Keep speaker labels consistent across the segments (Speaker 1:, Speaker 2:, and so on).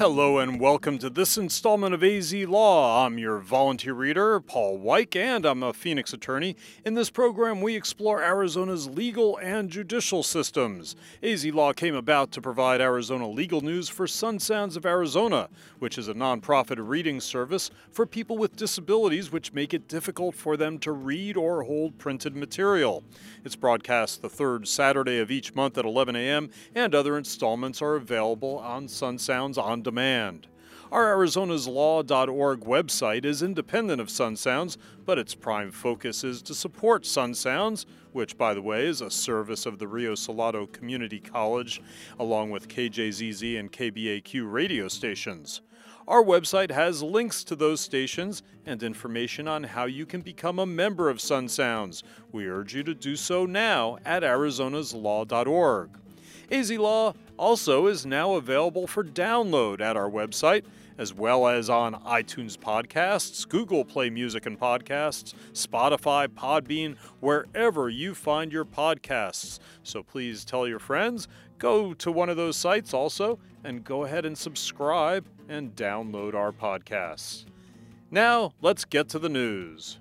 Speaker 1: Hello and welcome to this installment of AZ Law. I'm your volunteer reader, Paul Weich, and I'm a Phoenix attorney. In this program, we explore Arizona's legal and judicial systems. AZ Law came about to provide Arizona legal news for Sun Sounds of Arizona, which is a nonprofit reading service for people with disabilities which make it difficult for them to read or hold printed material. It's broadcast the third Saturday of each month at 11 a.m., and other installments are available on Sun Sounds on demand. Our ArizonasLaw.org website is independent of Sun Sounds, but its prime focus is to support Sun Sounds, which, by the way, is a service of the Rio Salado Community College, along with KJZZ and KBAQ radio stations. Our website has links to those stations and information on how you can become a member of Sun Sounds. We urge you to do so now at ArizonasLaw.org. AZ Law also is now available for download at our website, as well as on iTunes Podcasts, Google Play Music and Podcasts, Spotify, Podbean, wherever you find your podcasts. So please tell your friends, go to one of those sites also, and go ahead and subscribe and download our podcasts. Now, let's get to the news.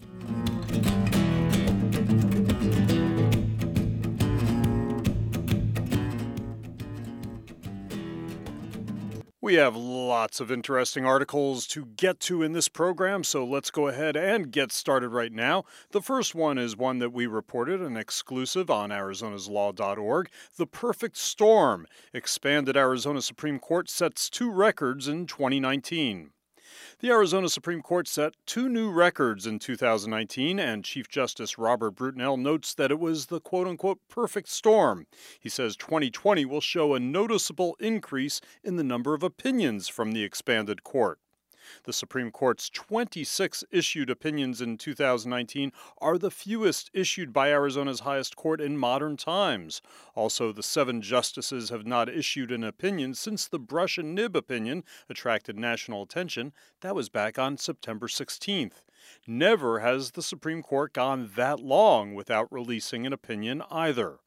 Speaker 1: We have lots of interesting articles to get to in this program, so let's go ahead and get started right now. The first one is one that we reported, an exclusive on ArizonasLaw.org The Perfect Storm. Expanded Arizona Supreme Court sets two records in 2019. The Arizona Supreme Court set two new records in 2019, and Chief Justice Robert Brutinel notes that it was the quote unquote perfect storm. He says 2020 will show a noticeable increase in the number of opinions from the expanded court. The Supreme Court's 26 issued opinions in 2019 are the fewest issued by Arizona's highest court in modern times. Also, the seven justices have not issued an opinion since the brush and nib opinion attracted national attention. That was back on September 16th. Never has the Supreme Court gone that long without releasing an opinion either.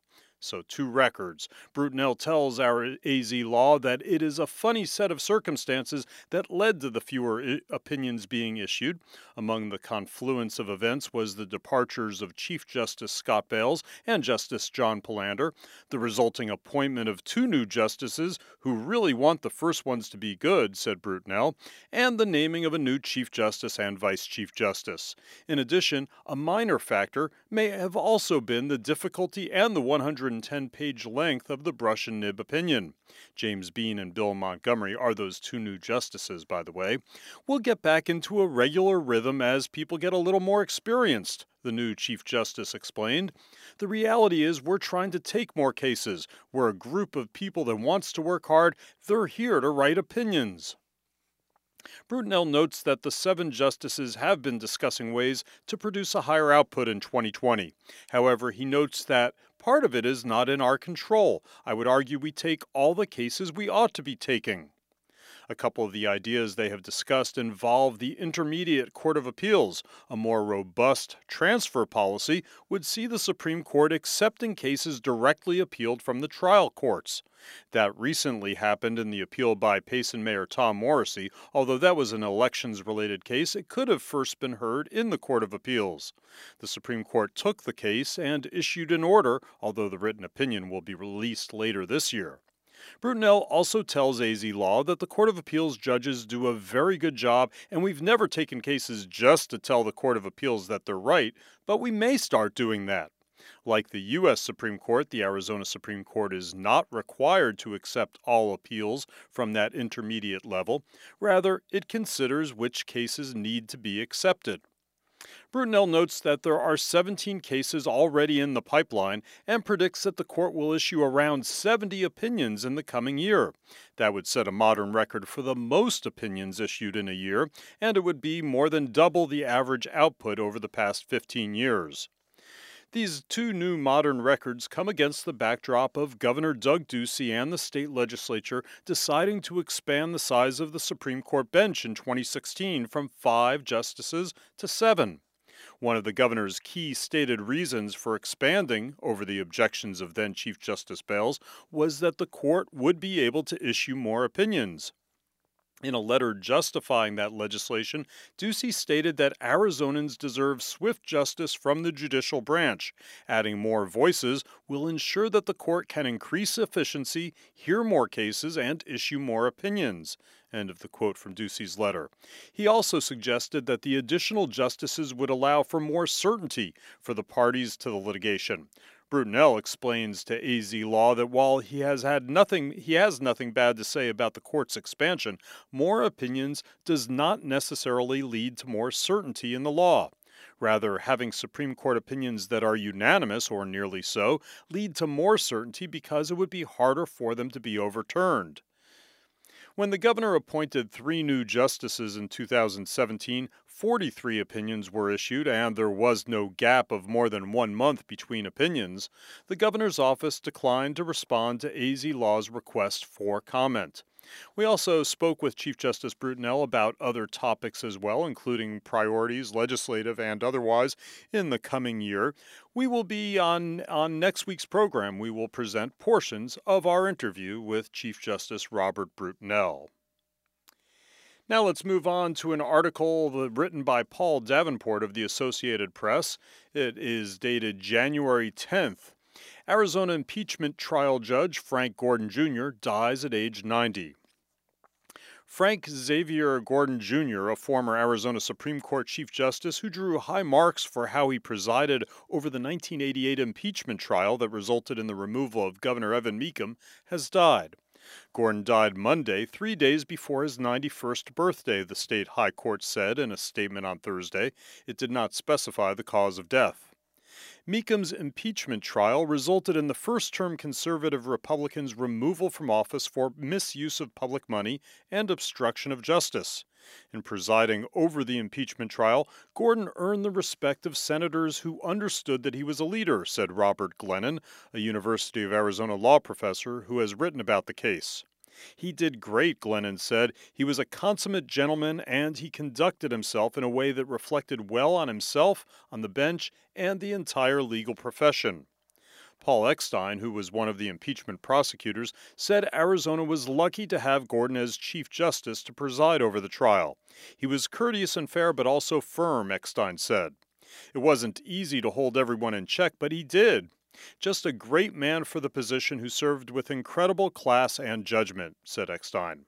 Speaker 1: So, two records. Brutinel tells our AZ Law that it is a funny set of circumstances that led to the fewer I- opinions being issued. Among the confluence of events was the departures of Chief Justice Scott Bales and Justice John Pelander, the resulting appointment of two new justices who really want the first ones to be good, said Brutinel, and the naming of a new Chief Justice and Vice Chief Justice. In addition, a minor factor may have also been the difficulty and the 100 110 page length of the brush and nib opinion. James Beene and Bill Montgomery are those two new justices, by the way. We'll get back into a regular rhythm as people get a little more experienced, the new Chief Justice explained. The reality is, we're trying to take more cases. We're a group of people that wants to work hard. They're here to write opinions. Brutinel notes that the seven justices have been discussing ways to produce a higher output in 2020. However, he notes that part of it is not in our control. I would argue we take all the cases we ought to be taking. A couple of the ideas they have discussed involve the Intermediate Court of Appeals. A more robust transfer policy would see the Supreme Court accepting cases directly appealed from the trial courts. That recently happened in the appeal by Payson Mayor Tom Morrissey. Although that was an elections related case, it could have first been heard in the Court of Appeals. The Supreme Court took the case and issued an order, although the written opinion will be released later this year. Brutinel also tells AZ Law that the Court of Appeals judges do a very good job, and we've never taken cases just to tell the Court of Appeals that they're right, but we may start doing that. Like the U.S. Supreme Court, the Arizona Supreme Court is not required to accept all appeals from that intermediate level. Rather, it considers which cases need to be accepted. Brutinel notes that there are 17 cases already in the pipeline and predicts that the court will issue around 70 opinions in the coming year. That would set a modern record for the most opinions issued in a year, and it would be more than double the average output over the past 15 years. These two new modern records come against the backdrop of Governor Doug Ducey and the state legislature deciding to expand the size of the Supreme Court bench in 2016 from five justices to seven. One of the governor's key stated reasons for expanding, over the objections of then Chief Justice Bales, was that the court would be able to issue more opinions. In a letter justifying that legislation, Ducey stated that Arizonans deserve swift justice from the judicial branch. Adding more voices will ensure that the court can increase efficiency, hear more cases, and issue more opinions. End of the quote from Ducey's letter. He also suggested that the additional justices would allow for more certainty for the parties to the litigation. Brutinel explains to AZ Law that while he has had nothing he has nothing bad to say about the court's expansion, more opinions does not necessarily lead to more certainty in the law. Rather, having Supreme Court opinions that are unanimous or nearly so lead to more certainty because it would be harder for them to be overturned. When the governor appointed three new justices in 2017, 43 opinions were issued, and there was no gap of more than one month between opinions. The governor's office declined to respond to AZ Law's request for comment. We also spoke with Chief Justice Brutinel about other topics as well, including priorities, legislative and otherwise, in the coming year. We will be on, on next week's program, we will present portions of our interview with Chief Justice Robert Brutinel. Now let's move on to an article written by Paul Davenport of the Associated Press. It is dated January 10th. Arizona impeachment trial judge Frank Gordon Jr. dies at age 90. Frank Xavier Gordon Jr., a former Arizona Supreme Court Chief Justice who drew high marks for how he presided over the 1988 impeachment trial that resulted in the removal of Governor Evan Mecham, has died. Gordon died Monday, three days before his 91st birthday, the state high court said in a statement on Thursday. It did not specify the cause of death. Mecham's impeachment trial resulted in the first term conservative Republicans' removal from office for misuse of public money and obstruction of justice. In presiding over the impeachment trial, Gordon earned the respect of senators who understood that he was a leader, said Robert Glennon, a University of Arizona law professor who has written about the case. He did great, Glennon said. He was a consummate gentleman and he conducted himself in a way that reflected well on himself, on the bench, and the entire legal profession. Paul Eckstein, who was one of the impeachment prosecutors, said Arizona was lucky to have Gordon as Chief Justice to preside over the trial. He was courteous and fair, but also firm, Eckstein said. It wasn't easy to hold everyone in check, but he did. Just a great man for the position who served with incredible class and judgment, said Eckstein.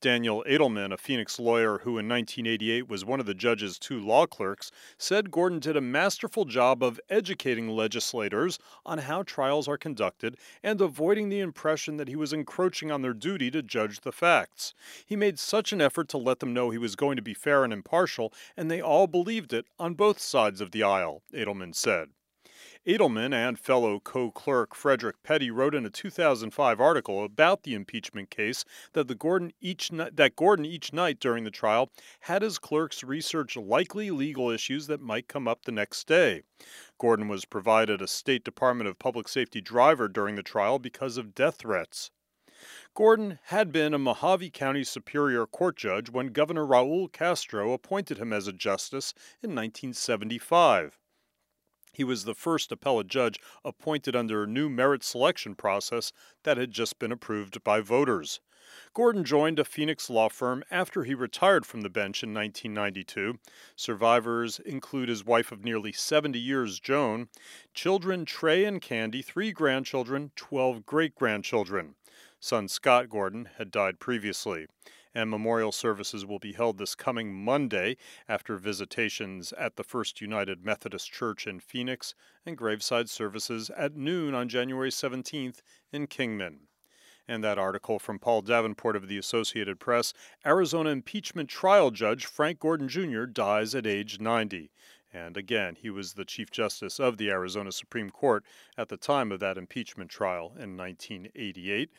Speaker 1: Daniel Edelman, a Phoenix lawyer who in 1988 was one of the judge's two law clerks, said Gordon did a masterful job of educating legislators on how trials are conducted and avoiding the impression that he was encroaching on their duty to judge the facts. He made such an effort to let them know he was going to be fair and impartial, and they all believed it on both sides of the aisle, Edelman said. Edelman and fellow co clerk Frederick Petty wrote in a 2005 article about the impeachment case that, the Gordon each that Gordon each night during the trial had his clerks research likely legal issues that might come up the next day. Gordon was provided a State Department of Public Safety driver during the trial because of death threats. Gordon had been a Mohave County Superior Court judge when Governor Raul Castro appointed him as a justice in 1975. He was the first appellate judge appointed under a new merit selection process that had just been approved by voters. Gordon joined a Phoenix law firm after he retired from the bench in 1992. Survivors include his wife of nearly 70 years, Joan, children Trey and Candy, three grandchildren, 12 great grandchildren. Son Scott Gordon had died previously and memorial services will be held this coming Monday after visitations at the First United Methodist Church in Phoenix and graveside services at noon on January 17th in Kingman. And that article from Paul Davenport of the Associated Press Arizona impeachment trial judge Frank Gordon Jr. dies at age 90. And again, he was the Chief Justice of the Arizona Supreme Court at the time of that impeachment trial in 1988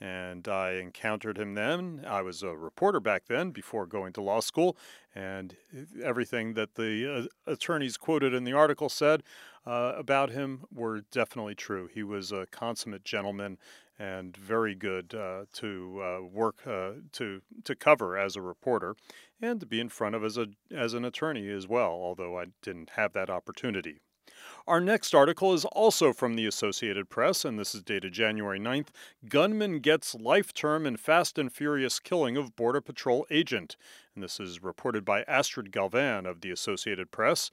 Speaker 1: and I encountered him then. I was a reporter back then before going to law school, and everything that the uh, attorneys quoted in the article said uh, about him were definitely true. He was a consummate gentleman and very good uh, to uh, work uh, to to cover as a reporter, and to be in front of as a as an attorney as well. Although I didn't have that opportunity. Our next article is also from the Associated Press, and this is dated January 9th. Gunman gets life term in Fast and Furious killing of Border Patrol agent. And this is reported by Astrid Galvan of the Associated Press.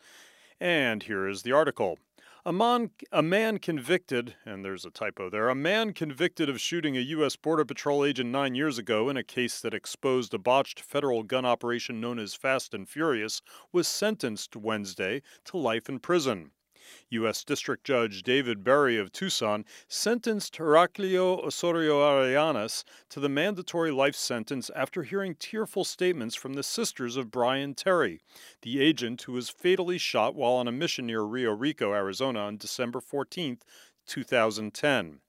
Speaker 1: And here is the article. A man, a man convicted, and there's a typo there, a man convicted of shooting a U.S. Border Patrol agent nine years ago in a case that exposed a botched federal gun operation known as Fast and Furious was sentenced Wednesday to life in prison. U.S. District Judge David Bury of Tucson sentenced Heraclio Osorio Arellanes to the mandatory life sentence after hearing tearful statements from the sisters of Brian Terry, the agent who was fatally shot while on a mission near Rio Rico, Arizona on December 14, 2010.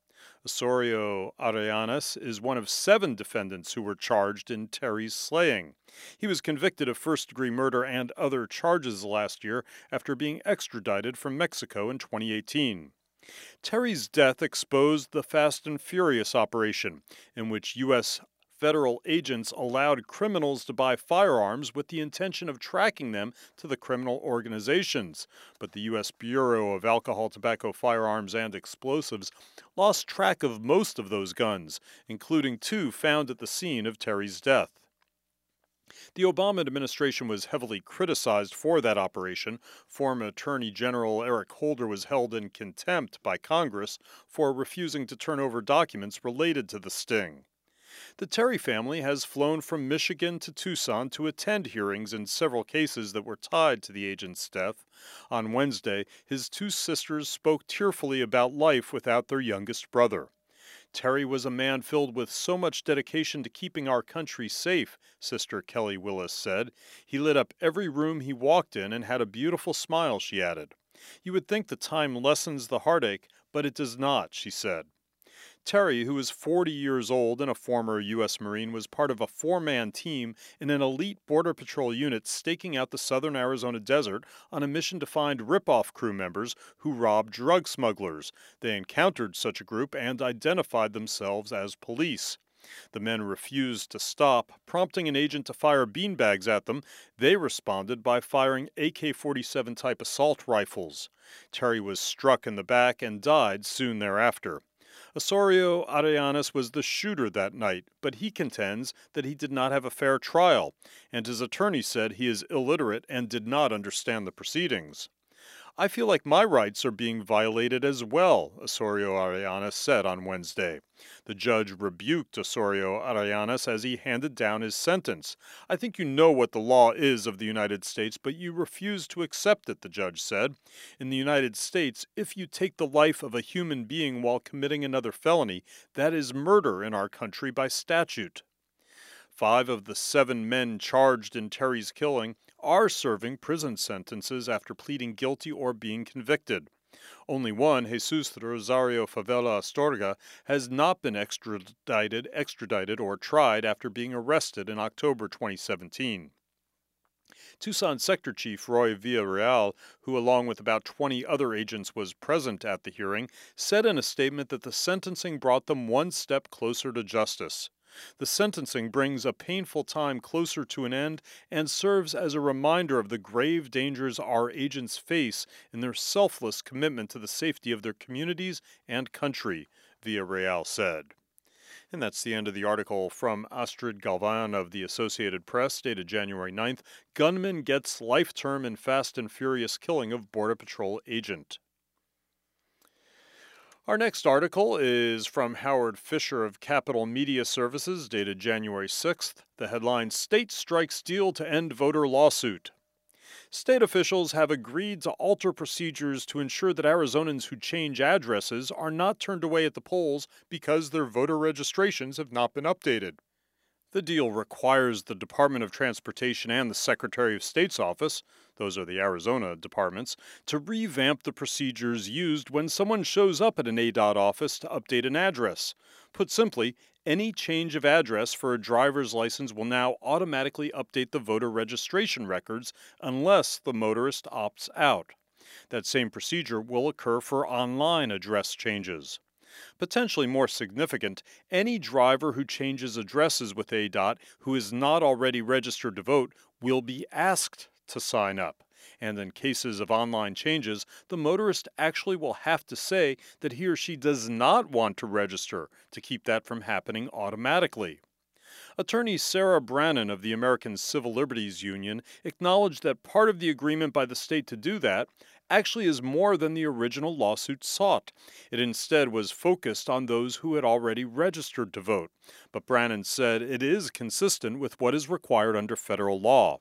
Speaker 1: Osorio Arellanes is one of seven defendants who were charged in Terry's slaying. He was convicted of first degree murder and other charges last year after being extradited from Mexico in 2018. Terry's death exposed the Fast and Furious operation, in which U.S federal agents allowed criminals to buy firearms with the intention of tracking them to the criminal organizations. But the U.S. Bureau of Alcohol, Tobacco, Firearms, and Explosives lost track of most of those guns, including two found at the scene of Terry's death. The Obama administration was heavily criticized for that operation. Former Attorney General Eric Holder was held in contempt by Congress for refusing to turn over documents related to the sting. The Terry family has flown from Michigan to Tucson to attend hearings in several cases that were tied to the agent's death. On Wednesday, his two sisters spoke tearfully about life without their youngest brother. Terry was a man filled with so much dedication to keeping our country safe, Sister Kelly Willis said. He lit up every room he walked in and had a beautiful smile, she added. You would think the time lessens the heartache, but it does not, she said. Terry, who is 40 years old and a former U.S. Marine, was part of a four man team in an elite Border Patrol unit staking out the southern Arizona desert on a mission to find ripoff crew members who robbed drug smugglers. They encountered such a group and identified themselves as police. The men refused to stop, prompting an agent to fire beanbags at them. They responded by firing AK 47 type assault rifles. Terry was struck in the back and died soon thereafter. Osorio Arellanes was the shooter that night, but he contends that he did not have a fair trial, and his attorney said he is illiterate and did not understand the proceedings. I feel like my rights are being violated as well, Osorio Arellanes said on Wednesday. The judge rebuked Osorio Arellanes as he handed down his sentence. I think you know what the law is of the United States, but you refuse to accept it, the judge said. In the United States, if you take the life of a human being while committing another felony, that is murder in our country by statute. Five of the seven men charged in Terry's killing are serving prison sentences after pleading guilty or being convicted. Only one, Jesus Rosario Favela Astorga, has not been extradited, extradited or tried after being arrested in October 2017. Tucson Sector Chief Roy Villarreal, who along with about 20 other agents was present at the hearing, said in a statement that the sentencing brought them one step closer to justice. The sentencing brings a painful time closer to an end and serves as a reminder of the grave dangers our agents face in their selfless commitment to the safety of their communities and country, Villarreal said. And that's the end of the article from Astrid Galvan of the Associated Press, dated January 9th. Gunman gets life term in Fast and Furious killing of Border Patrol agent. Our next article is from Howard Fisher of Capital Media Services, dated January 6th. The headline State Strikes Deal to End Voter Lawsuit. State officials have agreed to alter procedures to ensure that Arizonans who change addresses are not turned away at the polls because their voter registrations have not been updated. The deal requires the Department of Transportation and the Secretary of State's office, those are the Arizona departments, to revamp the procedures used when someone shows up at an ADOT office to update an address. Put simply, any change of address for a driver's license will now automatically update the voter registration records unless the motorist opts out. That same procedure will occur for online address changes. Potentially more significant, any driver who changes addresses with ADOT who is not already registered to vote will be asked to sign up. And in cases of online changes, the motorist actually will have to say that he or she does not want to register to keep that from happening automatically. Attorney Sarah Brannon of the American Civil Liberties Union acknowledged that part of the agreement by the state to do that actually is more than the original lawsuit sought. It instead was focused on those who had already registered to vote. But Brannon said it is consistent with what is required under federal law.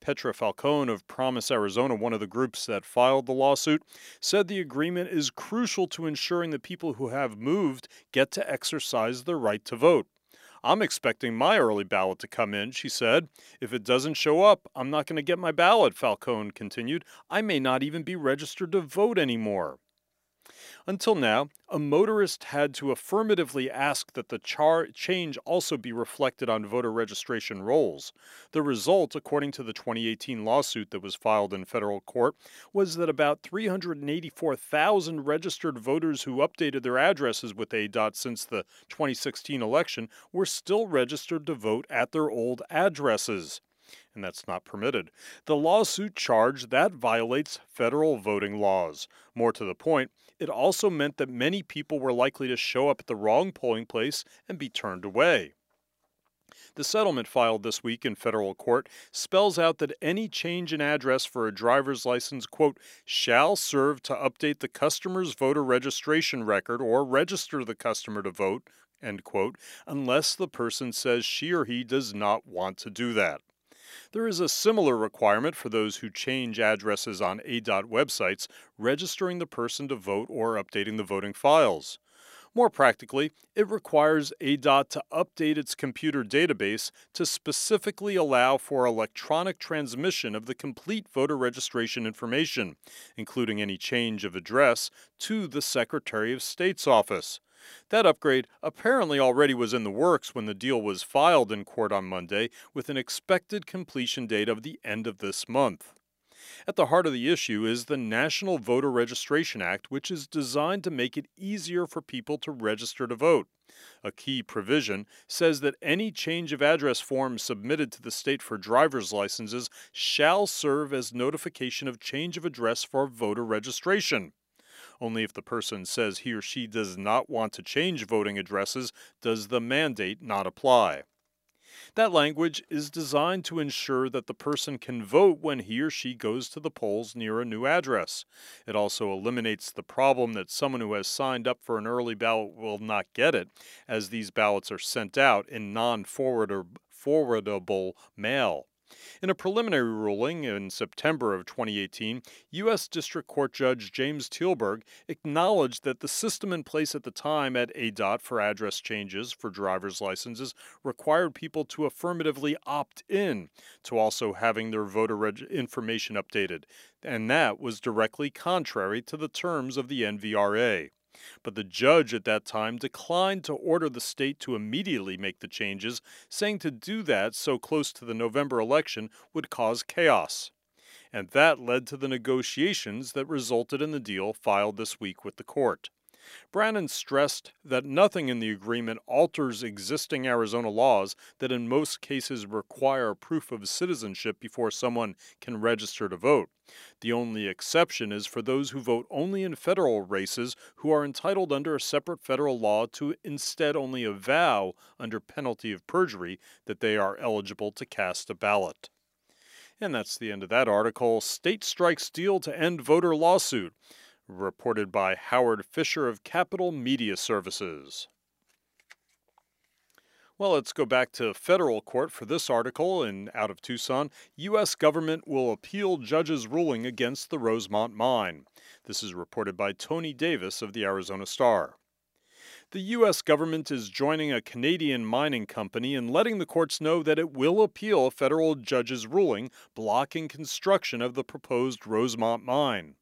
Speaker 1: Petra Falcone of Promise Arizona, one of the groups that filed the lawsuit, said the agreement is crucial to ensuring that people who have moved get to exercise their right to vote. I'm expecting my early ballot to come in, she said. If it doesn't show up, I'm not going to get my ballot, Falcone continued. I may not even be registered to vote anymore. Until now, a motorist had to affirmatively ask that the char- change also be reflected on voter registration rolls. The result, according to the 2018 lawsuit that was filed in federal court, was that about 384,000 registered voters who updated their addresses with ADOT since the 2016 election were still registered to vote at their old addresses and that's not permitted. The lawsuit charged that violates federal voting laws. More to the point, it also meant that many people were likely to show up at the wrong polling place and be turned away. The settlement filed this week in federal court spells out that any change in address for a driver's license, quote, shall serve to update the customer's voter registration record or register the customer to vote, end quote, unless the person says she or he does not want to do that. There is a similar requirement for those who change addresses on ADOT websites, registering the person to vote or updating the voting files. More practically, it requires ADOT to update its computer database to specifically allow for electronic transmission of the complete voter registration information, including any change of address, to the Secretary of State's office. That upgrade apparently already was in the works when the deal was filed in court on Monday, with an expected completion date of the end of this month. At the heart of the issue is the National Voter Registration Act, which is designed to make it easier for people to register to vote. A key provision says that any change of address form submitted to the state for driver's licenses shall serve as notification of change of address for voter registration. Only if the person says he or she does not want to change voting addresses does the mandate not apply. That language is designed to ensure that the person can vote when he or she goes to the polls near a new address. It also eliminates the problem that someone who has signed up for an early ballot will not get it, as these ballots are sent out in non forwardable mail. In a preliminary ruling in September of 2018, U.S. District Court Judge James Teilborg acknowledged that the system in place at the time at ADOT for address changes for driver's licenses required people to affirmatively opt in to also having their voter reg- information updated, and that was directly contrary to the terms of the NVRA. But the judge at that time declined to order the state to immediately make the changes, saying to do that so close to the November election would cause chaos. And that led to the negotiations that resulted in the deal filed this week with the court. Brannon stressed that nothing in the agreement alters existing Arizona laws that in most cases require proof of citizenship before someone can register to vote. The only exception is for those who vote only in federal races who are entitled under a separate federal law to instead only avow, under penalty of perjury, that they are eligible to cast a ballot. And that's the end of that article. State strikes deal to end voter lawsuit reported by Howard Fisher of Capital Media Services. Well, let's go back to federal court for this article in Out of Tucson. U.S. government will appeal judge's ruling against the Rosemont mine. This is reported by Tony Davis of the Arizona Star. The U.S. government is joining a Canadian mining company in letting the courts know that it will appeal a federal judge's ruling blocking construction of the proposed Rosemont mine.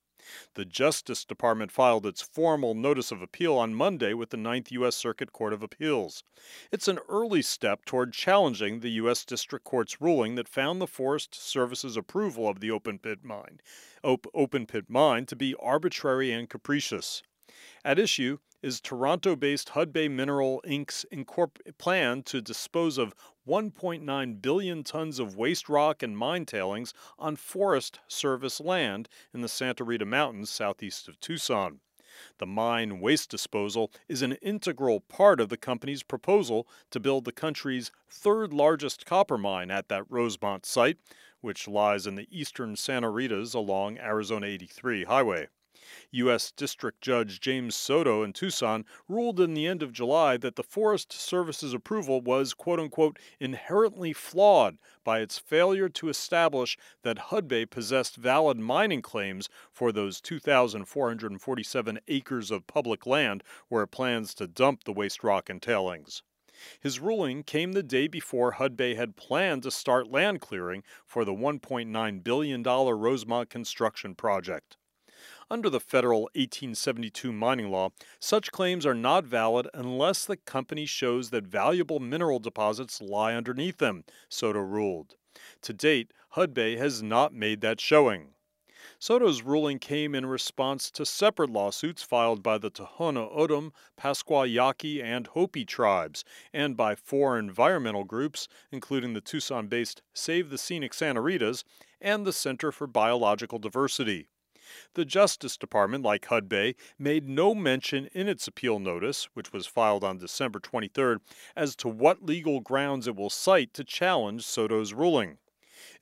Speaker 1: The Justice Department filed its formal notice of appeal on Monday with the Ninth U.S. Circuit Court of Appeals. It's an early step toward challenging the U.S. District Court's ruling that found the Forest Service's approval of the open pit mine, op- open pit mine to be arbitrary and capricious. At issue is Toronto based Hudbay Mineral Inc.'s incorpor- plan to dispose of 1.9 billion tons of waste rock and mine tailings on Forest Service land in the Santa Rita Mountains southeast of Tucson. The mine waste disposal is an integral part of the company's proposal to build the country's third largest copper mine at that Rosemont site, which lies in the eastern Santa Ritas along Arizona 83 highway. U.S. District Judge James Soto in Tucson ruled in the end of July that the Forest Service's approval was, quote unquote, inherently flawed by its failure to establish that Hudbay possessed valid mining claims for those 2,447 acres of public land where it plans to dump the waste rock and tailings. His ruling came the day before Hudbay had planned to start land clearing for the $1.9 billion Rosemont construction project. Under the federal 1872 mining law, such claims are not valid unless the company shows that valuable mineral deposits lie underneath them, Soto ruled. To date, Hudbay has not made that showing. Soto's ruling came in response to separate lawsuits filed by the Tohono O'odham, Pascua Yaqui, and Hopi tribes, and by four environmental groups, including the Tucson based Save the Scenic Santa Ritas and the Center for Biological Diversity. The Justice Department, like Hudbay, made no mention in its appeal notice, which was filed on December 23rd, as to what legal grounds it will cite to challenge Soto's ruling.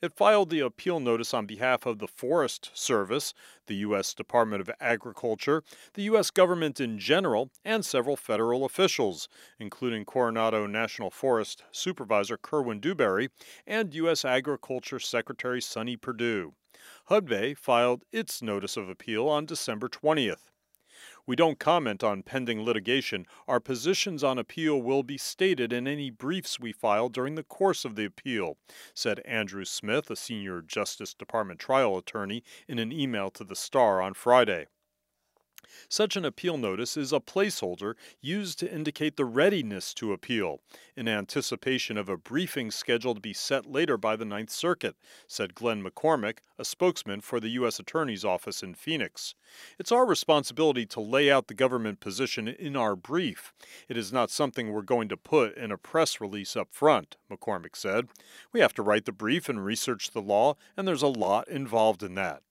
Speaker 1: It filed the appeal notice on behalf of the Forest Service, the U.S. Department of Agriculture, the U.S. government in general, and several federal officials, including Coronado National Forest Supervisor Kerwin Dewberry and U.S. Agriculture Secretary Sonny Perdue. Hudbay filed its notice of appeal on December 20th. We don't comment on pending litigation. Our positions on appeal will be stated in any briefs we file during the course of the appeal, said Andrew Smith, a senior Justice Department trial attorney, in an email to the Star on Friday. Such an appeal notice is a placeholder used to indicate the readiness to appeal, in anticipation of a briefing scheduled to be set later by the Ninth Circuit, said Glenn McCormick, a spokesman for the U.S. Attorney's Office in Phoenix. It's our responsibility to lay out the government position in our brief. It is not something we're going to put in a press release up front, McCormick said. We have to write the brief and research the law, and there's a lot involved in that.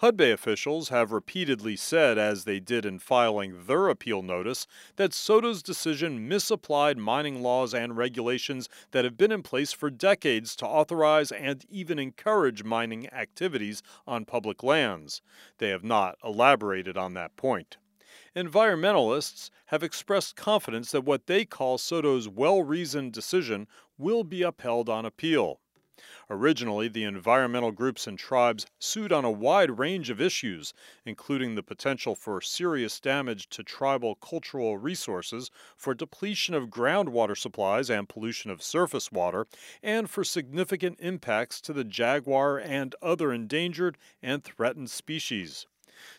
Speaker 1: Hudbay officials have repeatedly said, as they did in filing their appeal notice, that Soto's decision misapplied mining laws and regulations that have been in place for decades to authorize and even encourage mining activities on public lands. They have not elaborated on that point. Environmentalists have expressed confidence that what they call Soto's well reasoned decision will be upheld on appeal. Originally, the environmental groups and tribes sued on a wide range of issues, including the potential for serious damage to tribal cultural resources, for depletion of groundwater supplies and pollution of surface water, and for significant impacts to the jaguar and other endangered and threatened species.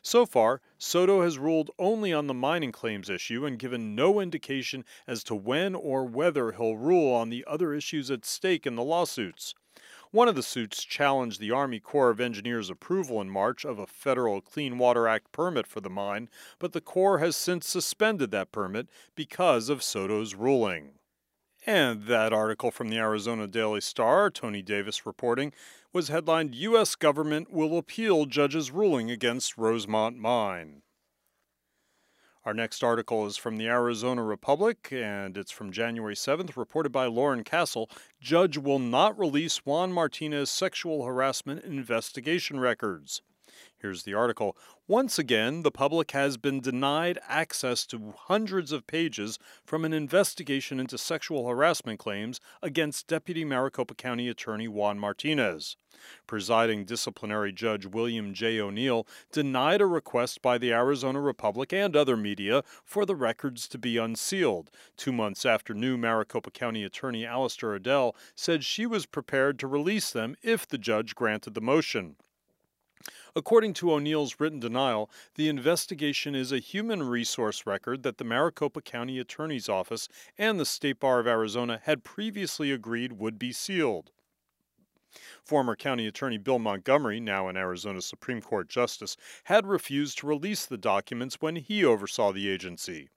Speaker 1: So far, Soto has ruled only on the mining claims issue and given no indication as to when or whether he'll rule on the other issues at stake in the lawsuits. One of the suits challenged the Army Corps of Engineers' approval in March of a federal Clean Water Act permit for the mine, but the Corps has since suspended that permit because of Soto's ruling. And that article from the Arizona Daily Star, Tony Davis reporting, was headlined U.S. Government Will Appeal Judge's Ruling Against Rosemont Mine. Our next article is from the Arizona Republic, and it's from January 7th, reported by Lauren Castle. Judge will not release Juan Martinez sexual harassment investigation records. Here's the article. Once again, the public has been denied access to hundreds of pages from an investigation into sexual harassment claims against Deputy Maricopa County Attorney Juan Martinez. Presiding disciplinary judge William J. O'Neill denied a request by the Arizona Republic and other media for the records to be unsealed, two months after new Maricopa County Attorney Allister Adel said she was prepared to release them if the judge granted the motion. According to O'Neill's written denial, the investigation is a human resource record that the Maricopa County Attorney's Office and the State Bar of Arizona had previously agreed would be sealed. Former County Attorney Bill Montgomery, now an Arizona Supreme Court Justice, had refused to release the documents when he oversaw the agency.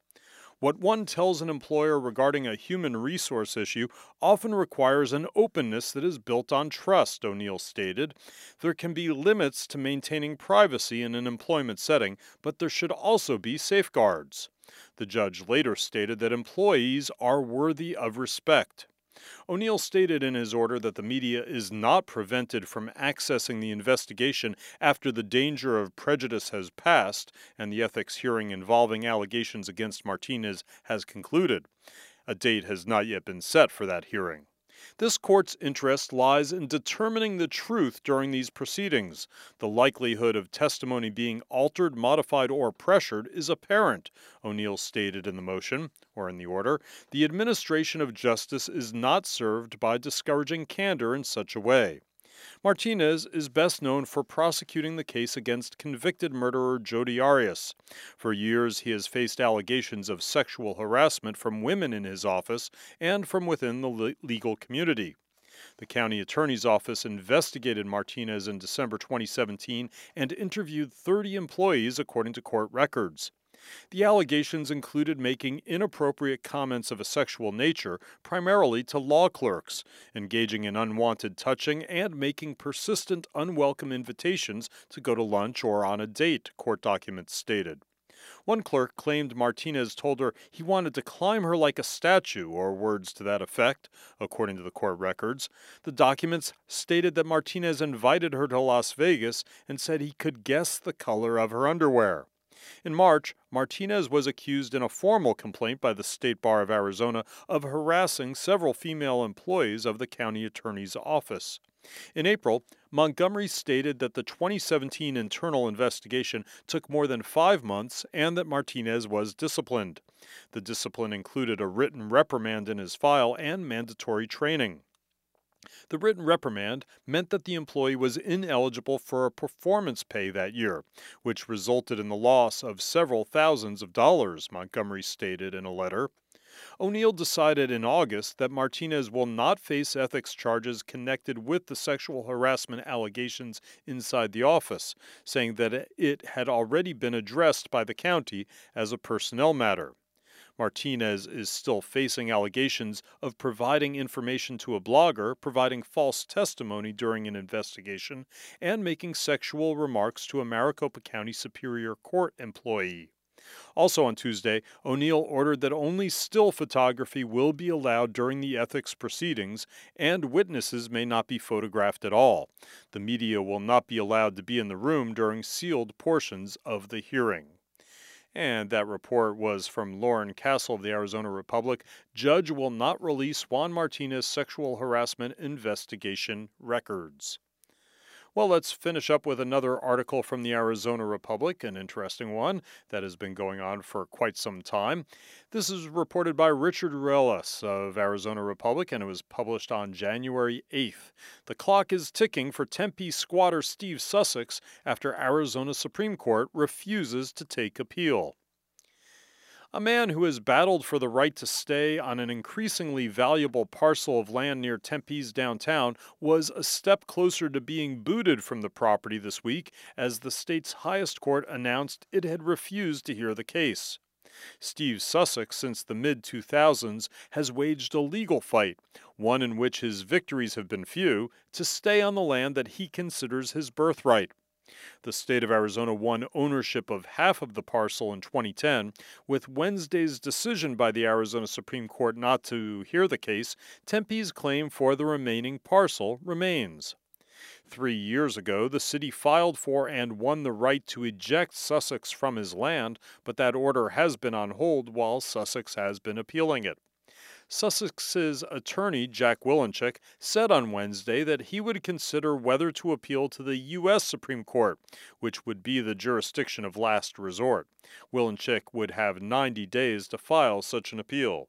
Speaker 1: What one tells an employer regarding a human resource issue often requires an openness that is built on trust, O'Neill stated. There can be limits to maintaining privacy in an employment setting, but there should also be safeguards. The judge later stated that employees are worthy of respect. O'Neill stated in his order that the media is not prevented from accessing the investigation after the danger of prejudice has passed and the ethics hearing involving allegations against Martinez has concluded. A date has not yet been set for that hearing. This court's interest lies in determining the truth during these proceedings. The likelihood of testimony being altered, modified, or pressured is apparent, O'Neill stated in the motion, or in the order. The administration of justice is not served by discouraging candor in such a way. Martinez is best known for prosecuting the case against convicted murderer Jodi Arias. For years, he has faced allegations of sexual harassment from women in his office and from within the legal community. The county attorney's office investigated Martinez in December 2017 and interviewed 30 employees, according to court records. The allegations included making inappropriate comments of a sexual nature, primarily to law clerks, engaging in unwanted touching, and making persistent, unwelcome invitations to go to lunch or on a date, court documents stated. One clerk claimed Martinez told her he wanted to climb her like a statue, or words to that effect, according to the court records. The documents stated that Martinez invited her to Las Vegas and said he could guess the color of her underwear. In March, Martinez was accused in a formal complaint by the State Bar of Arizona of harassing several female employees of the county attorney's office. In April, Montgomery stated that the 2017 internal investigation took more than five months and that Martinez was disciplined. The discipline included a written reprimand in his file and mandatory training. The written reprimand meant that the employee was ineligible for a performance pay that year, which resulted in the loss of several thousands of dollars, Montgomery stated in a letter. O'Neill decided in August that Martinez will not face ethics charges connected with the sexual harassment allegations inside the office, saying that it had already been addressed by the county as a personnel matter. Martinez is still facing allegations of providing information to a blogger, providing false testimony during an investigation, and making sexual remarks to a Maricopa County Superior Court employee. Also on Tuesday, O'Neill ordered that only still photography will be allowed during the ethics proceedings, and witnesses may not be photographed at all. The media will not be allowed to be in the room during sealed portions of the hearing. And that report was from Lauren Castle of the Arizona Republic. Judge will not release Juan Martinez sexual harassment investigation records. Well, let's finish up with another article from the Arizona Republic, an interesting one that has been going on for quite some time. This is reported by Richard Ruelas of Arizona Republic, and it was published on January 8th. The clock is ticking for Tempe squatter Steve Sussex after Arizona Supreme Court refuses to take appeal. A man who has battled for the right to stay on an increasingly valuable parcel of land near Tempe's downtown was a step closer to being booted from the property this week as the state's highest court announced it had refused to hear the case. Steve Sussex, since the mid 2000s, has waged a legal fight, one in which his victories have been few, to stay on the land that he considers his birthright. The state of Arizona won ownership of half of the parcel in 2010. With Wednesday's decision by the Arizona Supreme Court not to hear the case, Tempe's claim for the remaining parcel remains. Three years ago, the city filed for and won the right to eject Sussex from his land, but that order has been on hold while Sussex has been appealing it. Sussex's attorney, Jack Wilenchik, said on Wednesday that he would consider whether to appeal to the U.S. Supreme Court, which would be the jurisdiction of last resort. Wilenchik would have 90 days to file such an appeal.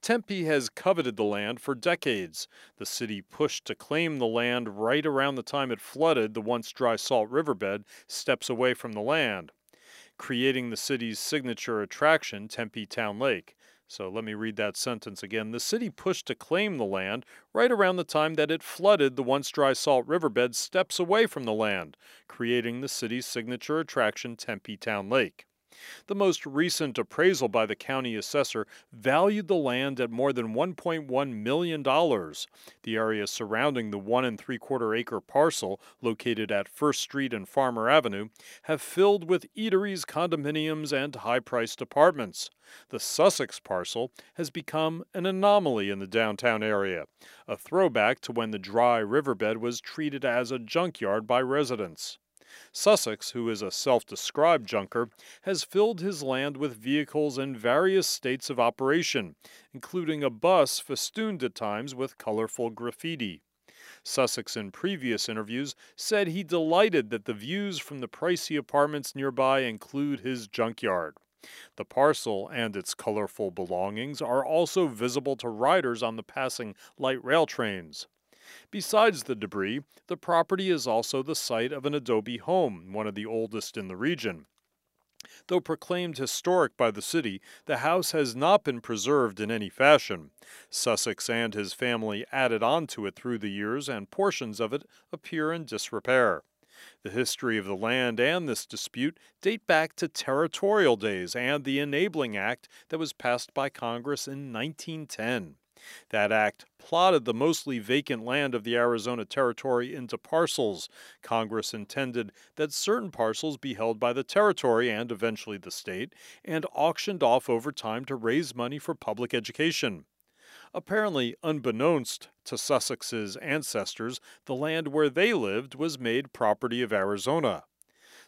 Speaker 1: Tempe has coveted the land for decades. The city pushed to claim the land right around the time it flooded the once dry Salt Riverbed steps away from the land, creating the city's signature attraction, Tempe Town Lake. So let me read that sentence again. The city pushed to claim the land right around the time that it flooded the once dry salt riverbed steps away from the land, creating the city's signature attraction, Tempe Town Lake. The most recent appraisal by the county assessor valued the land at more than $1.1 million. The area surrounding the one and three quarter acre parcel located at First Street and Farmer Avenue have filled with eateries, condominiums, and high priced apartments. The Sussex parcel has become an anomaly in the downtown area, a throwback to when the dry riverbed was treated as a junkyard by residents. Sussex, who is a self described junker, has filled his land with vehicles in various states of operation, including a bus festooned at times with colorful graffiti. Sussex, in previous interviews, said he delighted that the views from the pricey apartments nearby include his junkyard. The parcel and its colorful belongings are also visible to riders on the passing light rail trains. Besides the debris, the property is also the site of an adobe home, one of the oldest in the region. Though proclaimed historic by the city, the house has not been preserved in any fashion. Sussex and his family added on to it through the years, and portions of it appear in disrepair. The history of the land and this dispute date back to territorial days and the Enabling Act that was passed by Congress in 1910. That act plotted the mostly vacant land of the Arizona Territory into parcels. Congress intended that certain parcels be held by the territory and eventually the state, and auctioned off over time to raise money for public education. Apparently, unbeknownst to Sussex's ancestors, the land where they lived was made property of Arizona.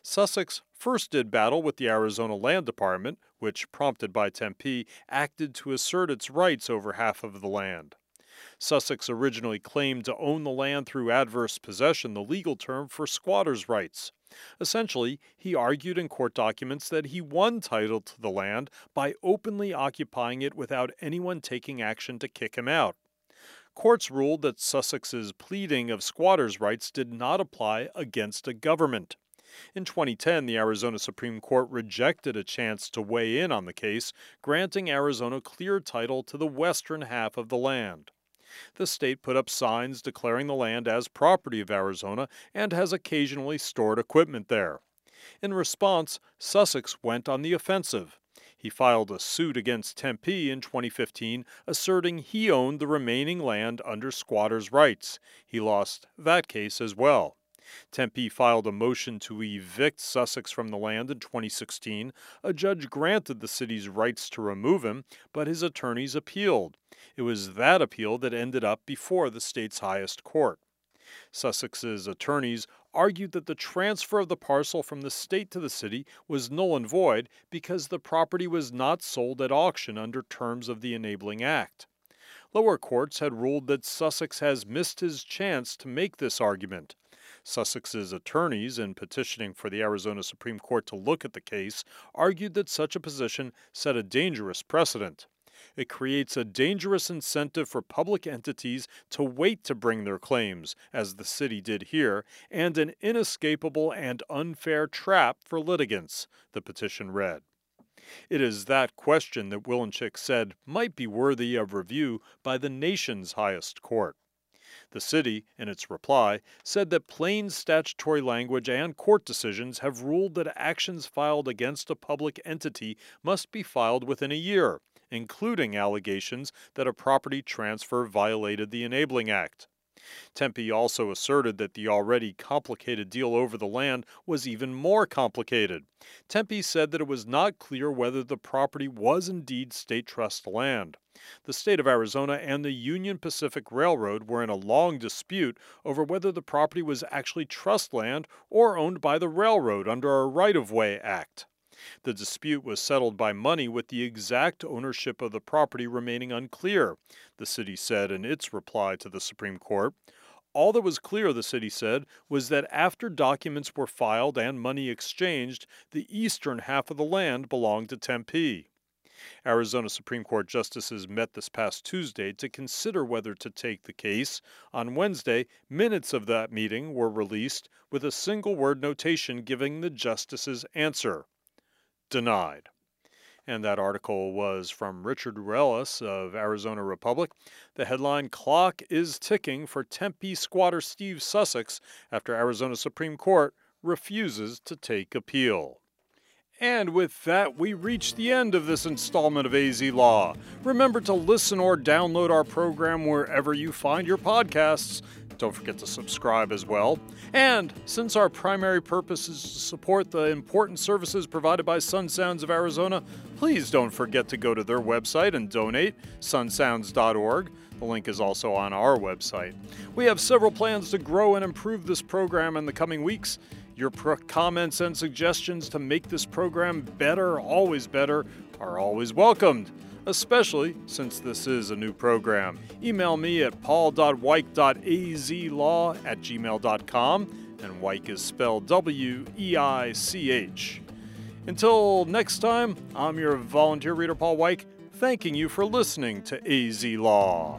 Speaker 1: Sussex first did battle with the Arizona Land Department, which, prompted by Tempe, acted to assert its rights over half of the land. Sussex originally claimed to own the land through adverse possession, the legal term for squatters' rights. Essentially, he argued in court documents that he won title to the land by openly occupying it without anyone taking action to kick him out. Courts ruled that Sussex's pleading of squatters' rights did not apply against a government. In 2010, the Arizona Supreme Court rejected a chance to weigh in on the case, granting Arizona clear title to the western half of the land. The state put up signs declaring the land as property of Arizona and has occasionally stored equipment there. In response, Sussex went on the offensive. He filed a suit against Tempe in 2015, asserting he owned the remaining land under squatters' rights. He lost that case as well. Tempe filed a motion to evict Sussex from the land in 2016. A judge granted the city's rights to remove him, but his attorneys appealed. It was that appeal that ended up before the state's highest court. Sussex's attorneys argued that the transfer of the parcel from the state to the city was null and void because the property was not sold at auction under terms of the Enabling Act. Lower courts had ruled that Sussex has missed his chance to make this argument. Sussex's attorneys, in petitioning for the Arizona Supreme Court to look at the case, argued that such a position set a dangerous precedent. It creates a dangerous incentive for public entities to wait to bring their claims, as the city did here, and an inescapable and unfair trap for litigants, the petition read. It is that question that Wilenchik said might be worthy of review by the nation's highest court. The city, in its reply, said that plain statutory language and court decisions have ruled that actions filed against a public entity must be filed within a year, including allegations that a property transfer violated the Enabling Act. Tempe also asserted that the already complicated deal over the land was even more complicated. Tempe said that it was not clear whether the property was indeed state trust land. The state of Arizona and the Union Pacific Railroad were in a long dispute over whether the property was actually trust land or owned by the railroad under a right of way act. The dispute was settled by money with the exact ownership of the property remaining unclear, the city said in its reply to the Supreme Court. All that was clear, the city said, was that after documents were filed and money exchanged, the eastern half of the land belonged to Tempe. Arizona Supreme Court justices met this past Tuesday to consider whether to take the case. On Wednesday, minutes of that meeting were released with a single word notation giving the justices' answer denied. And that article was from Richard Ruelas of Arizona Republic. The headline Clock is ticking for Tempe squatter Steve Sussex after Arizona Supreme Court refuses to take appeal. And with that, we reach the end of this installment of AZ Law. Remember to listen or download our program wherever you find your podcasts. Don't forget to subscribe as well. And since our primary purpose is to support the important services provided by Sun Sounds of Arizona, please don't forget to go to their website and donate, sunsounds.org. The link is also on our website. We have several plans to grow and improve this program in the coming weeks. Your pro- comments and suggestions to make this program better, always better, are always welcomed, especially since this is a new program. Email me at paul.weich.azlaw at gmail.com, and Weich is spelled W E I C H. Until next time, I'm your volunteer reader, Paul Weich, thanking you for listening to AZ Law.